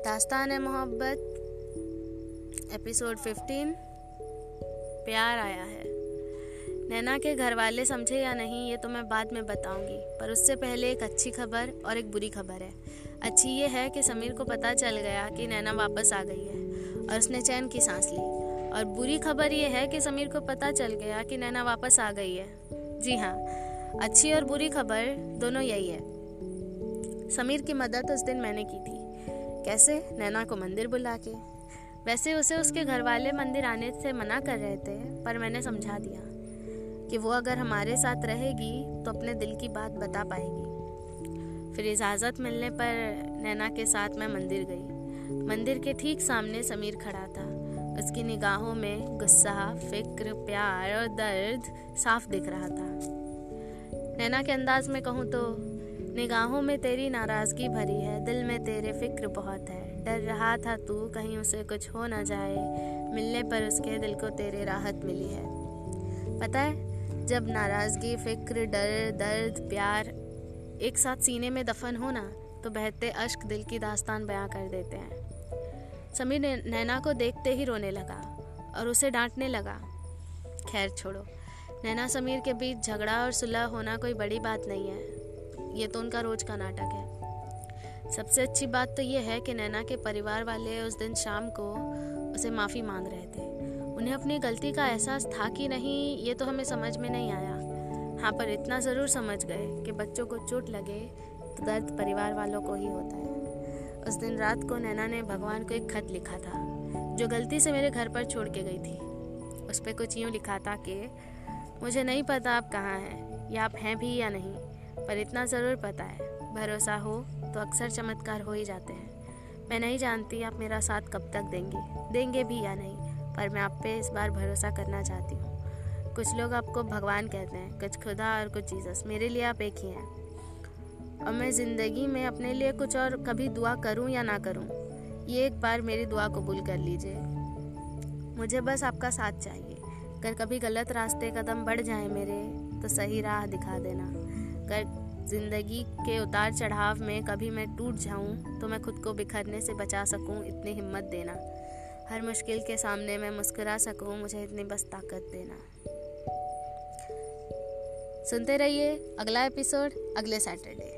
दास्तान मोहब्बत, एपिसोड 15 प्यार आया है। नैना के घर वाले समझे या नहीं, ये तो मैं बाद में बताऊँगी, पर उससे पहले एक अच्छी खबर और एक बुरी खबर है। अच्छी ये है कि समीर को पता चल गया कि नैना वापस आ गई है, और उसने चैन की सांस ली। और बुरी खबर ये है कि समीर को पता चल गया कि नैना वापस आ गई है। जी हाँ अच्छी और बुरी खबर दोनों यही है। समीर की मदद उस दिन मैंने की थी। कैसे नैना को मंदिर बुला के? वैसे उसे उसके घर वाले मंदिर आने से मना कर रहे थे, पर मैंने समझा दिया कि वो अगर हमारे साथ रहेगी तो अपने दिल की बात बता पाएगी। फिर इजाज़त मिलने पर नैना के साथ मैं मंदिर गई। मंदिर के ठीक सामने समीर खड़ा था। उसकी निगाहों में गुस्सा, फ़िक्र, प्यार और दर्द साफ़ दिख रहा था। नैना के अंदाज में कहूँ तो निगाहों में तेरी नाराज़गी भरी है, दिल में तेरे फ़िक्र बहुत है। डर रहा था तू कहीं उसे कुछ हो ना जाए। मिलने पर उसके दिल को तेरे राहत मिली है। पता है, जब नाराज़गी, फ़िक्र, डर, दर्द, प्यार एक साथ सीने में दफन हो ना तो बहते अश्क दिल की दास्तान बयां कर देते हैं। समीर नैना को देखते ही रोने लगा और उसे डांटने लगा, खैर छोड़ो, नैना, समीर के बीच झगड़ा और सुलह होना कोई बड़ी बात नहीं है। ये तो उनका रोज का नाटक है। सबसे अच्छी बात तो ये है कि नैना के परिवार वाले उस दिन शाम को उसे माफ़ी मांग रहे थे। उन्हें अपनी गलती का एहसास था कि नहीं, ये तो हमें समझ में नहीं आया। हाँ पर इतना ज़रूर समझ गए कि बच्चों को चोट लगे तो दर्द परिवार वालों को ही होता है। उस दिन रात को नैना ने भगवान को एक खत लिखा था, जो गलती से मेरे घर पर छोड़ के गई थी। उस पर कुछ यूँ लिखा था कि, मुझे नहीं पता आप कहाँ हैं, या आप हैं भी या नहीं। पर इतना ज़रूर पता है। भरोसा हो तो अक्सर चमत्कार हो ही जाते हैं। मैं नहीं जानती आप मेरा साथ कब तक देंगे। देंगे भी या नहीं, पर मैं आप पे इस बार भरोसा करना चाहती हूँ। कुछ लोग आपको भगवान कहते हैं, कुछ खुदा और कुछ जीसस। मेरे लिए आप एक ही हैं। और मैं ज़िंदगी में अपने लिए कुछ और कभी दुआ करूँ या ना करूँ, ये एक बार मेरी दुआ कबूल कर लीजिए। मुझे बस आपका साथ चाहिए। अगर कभी गलत रास्ते कदम बढ़ जाए मेरे तो सही राह दिखा देना। अगर ज़िंदगी के उतार चढ़ाव में कभी मैं टूट जाऊँ तो मैं खुद को बिखरने से बचा सकूँ, इतनी हिम्मत देना। हर मुश्किल के सामने मैं मुस्कुरा सकूँ, मुझे इतनी बस ताकत देना। सुनते रहिए अगला एपिसोड, अगले सैटरडे।